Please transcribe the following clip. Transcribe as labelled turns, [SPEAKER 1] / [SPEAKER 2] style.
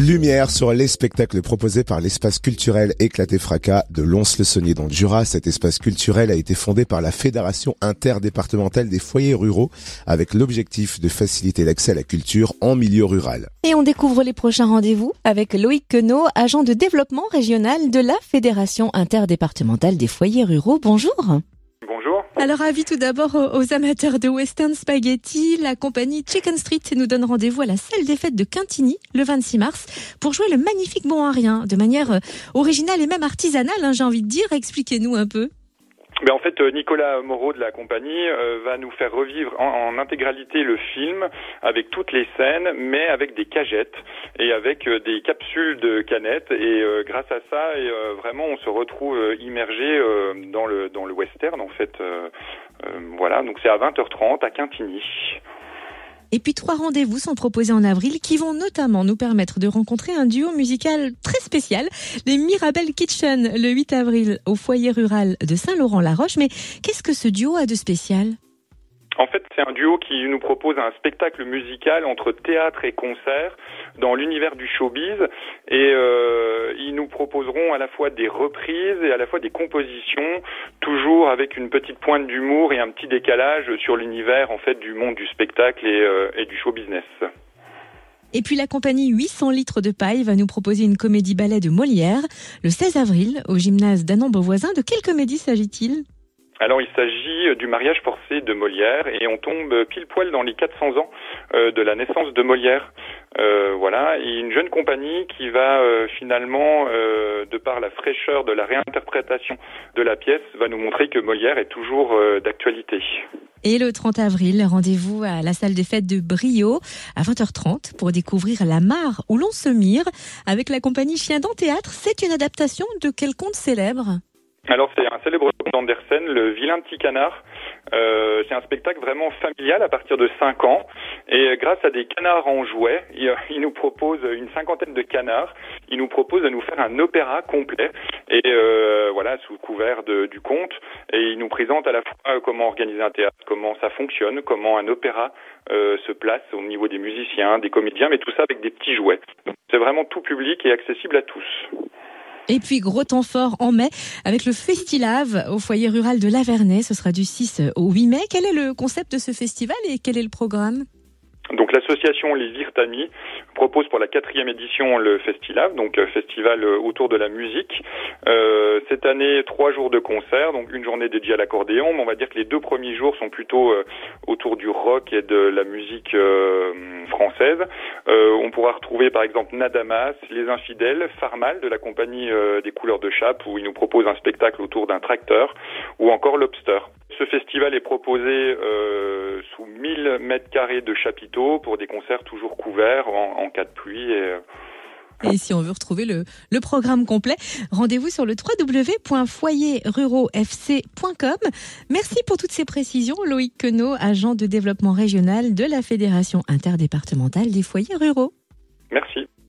[SPEAKER 1] Lumière sur les spectacles proposés par l'espace culturel Éclaté Fracas de Lons-le-Saunier dans le Jura. Cet espace culturel a été fondé par la Fédération interdépartementale des foyers ruraux avec l'objectif de faciliter l'accès à la culture en milieu rural.
[SPEAKER 2] Et on découvre les prochains rendez-vous avec Loïc Queneau, agent de développement régional de la Fédération interdépartementale des foyers ruraux. Bonjour. Alors, avis tout d'abord aux amateurs de western spaghetti, la compagnie Chicken Street nous donne rendez-vous à la salle des fêtes de Quintigny le 26 mars pour jouer le magnifique bon à de manière euh, originale et même artisanale, hein, j'ai envie de dire. Expliquez-nous un peu.
[SPEAKER 3] Ben en fait, euh, Nicolas Moreau de la compagnie euh, va nous faire revivre en, intégralité le film avec toutes les scènes, mais avec des cagettes et avec euh, des capsules de canettes. Et grâce à ça, et, vraiment, on se retrouve immergé dans le dans le western en fait. voilà, donc c'est à 20h30 à Quintigny.
[SPEAKER 2] Et puis trois rendez-vous sont proposés en avril qui vont notamment nous permettre de rencontrer un duo musical très spécial, les Mirabel Kitchen, le 8 avril au foyer rural de Saint-Laurent-la-Roche. Mais qu'est-ce que ce duo a de spécial?
[SPEAKER 3] En fait, c'est un duo qui nous propose un spectacle musical entre théâtre et concert dans l'univers du showbiz. Et euh, ils nous proposeront à la fois des reprises et à la fois des compositions, toujours avec une petite pointe d'humour et un petit décalage sur l'univers en fait du monde du spectacle et, euh, du show business.
[SPEAKER 2] Et puis la compagnie 800 litres de paille va nous proposer une comédie ballet de Molière le 16 avril au gymnase d'Anon-Beauvoisin. De quelle comédie s'agit-il?
[SPEAKER 3] Alors il s'agit du mariage forcé de Molière et on tombe pile poil dans les 400 ans euh, de la naissance de Molière. Euh, voilà, et une jeune compagnie qui va euh, finalement, de par la fraîcheur de la réinterprétation de la pièce, va nous montrer que Molière est toujours d'actualité.
[SPEAKER 2] Et le 30 avril, rendez-vous à la salle des fêtes de Brio à 20h30 pour découvrir La Mare où l'on se mire avec la compagnie Chien dans Théâtre. C'est une adaptation de quel conte célèbre
[SPEAKER 3] alors c'est un célèbre d'Andersen, le vilain petit canard. Euh, c'est un spectacle vraiment familial à partir de 5 ans. Et grâce à des canards en jouets, il, il, nous propose une cinquantaine de canards. Il nous propose de nous faire un opéra complet. Et euh, voilà, sous couvert du conte. Et il nous présente à la fois comment organiser un théâtre, comment ça fonctionne, comment un opéra euh, se place au niveau des musiciens, des comédiens, mais tout ça avec des petits jouets. C'est vraiment tout public et accessible à tous.
[SPEAKER 2] Et puis gros temps fort en mai avec le Festilave au foyer rural de Lavernay. Ce sera du 6 au 8 mai. Quel est le concept de ce festival et quel est le programme?
[SPEAKER 3] Donc l'association Les Virtamis propose pour la quatrième édition le Festival, donc euh, festival euh, autour de la musique. Euh, cette année, trois jours de concert, donc une journée dédiée à l'accordéon, mais on va dire que les deux premiers jours sont plutôt autour du rock et de la musique française. On pourra retrouver par exemple Nadamas, Les Infidèles, Farmal de la compagnie des couleurs de chape où ils nous proposent un spectacle autour d'un tracteur, ou encore Lobster. Ce festival est proposé euh, sous 1000 mètres carrés de chapiteaux pour des concerts toujours couverts en, cas de pluie. Euh,
[SPEAKER 2] et si on veut retrouver le, programme complet, rendez-vous sur le www.foyerrurauxfc.com. Merci pour toutes ces précisions, Loïc Queneau, agent de développement régional de la Fédération interdépartementale des foyers ruraux.
[SPEAKER 3] Merci.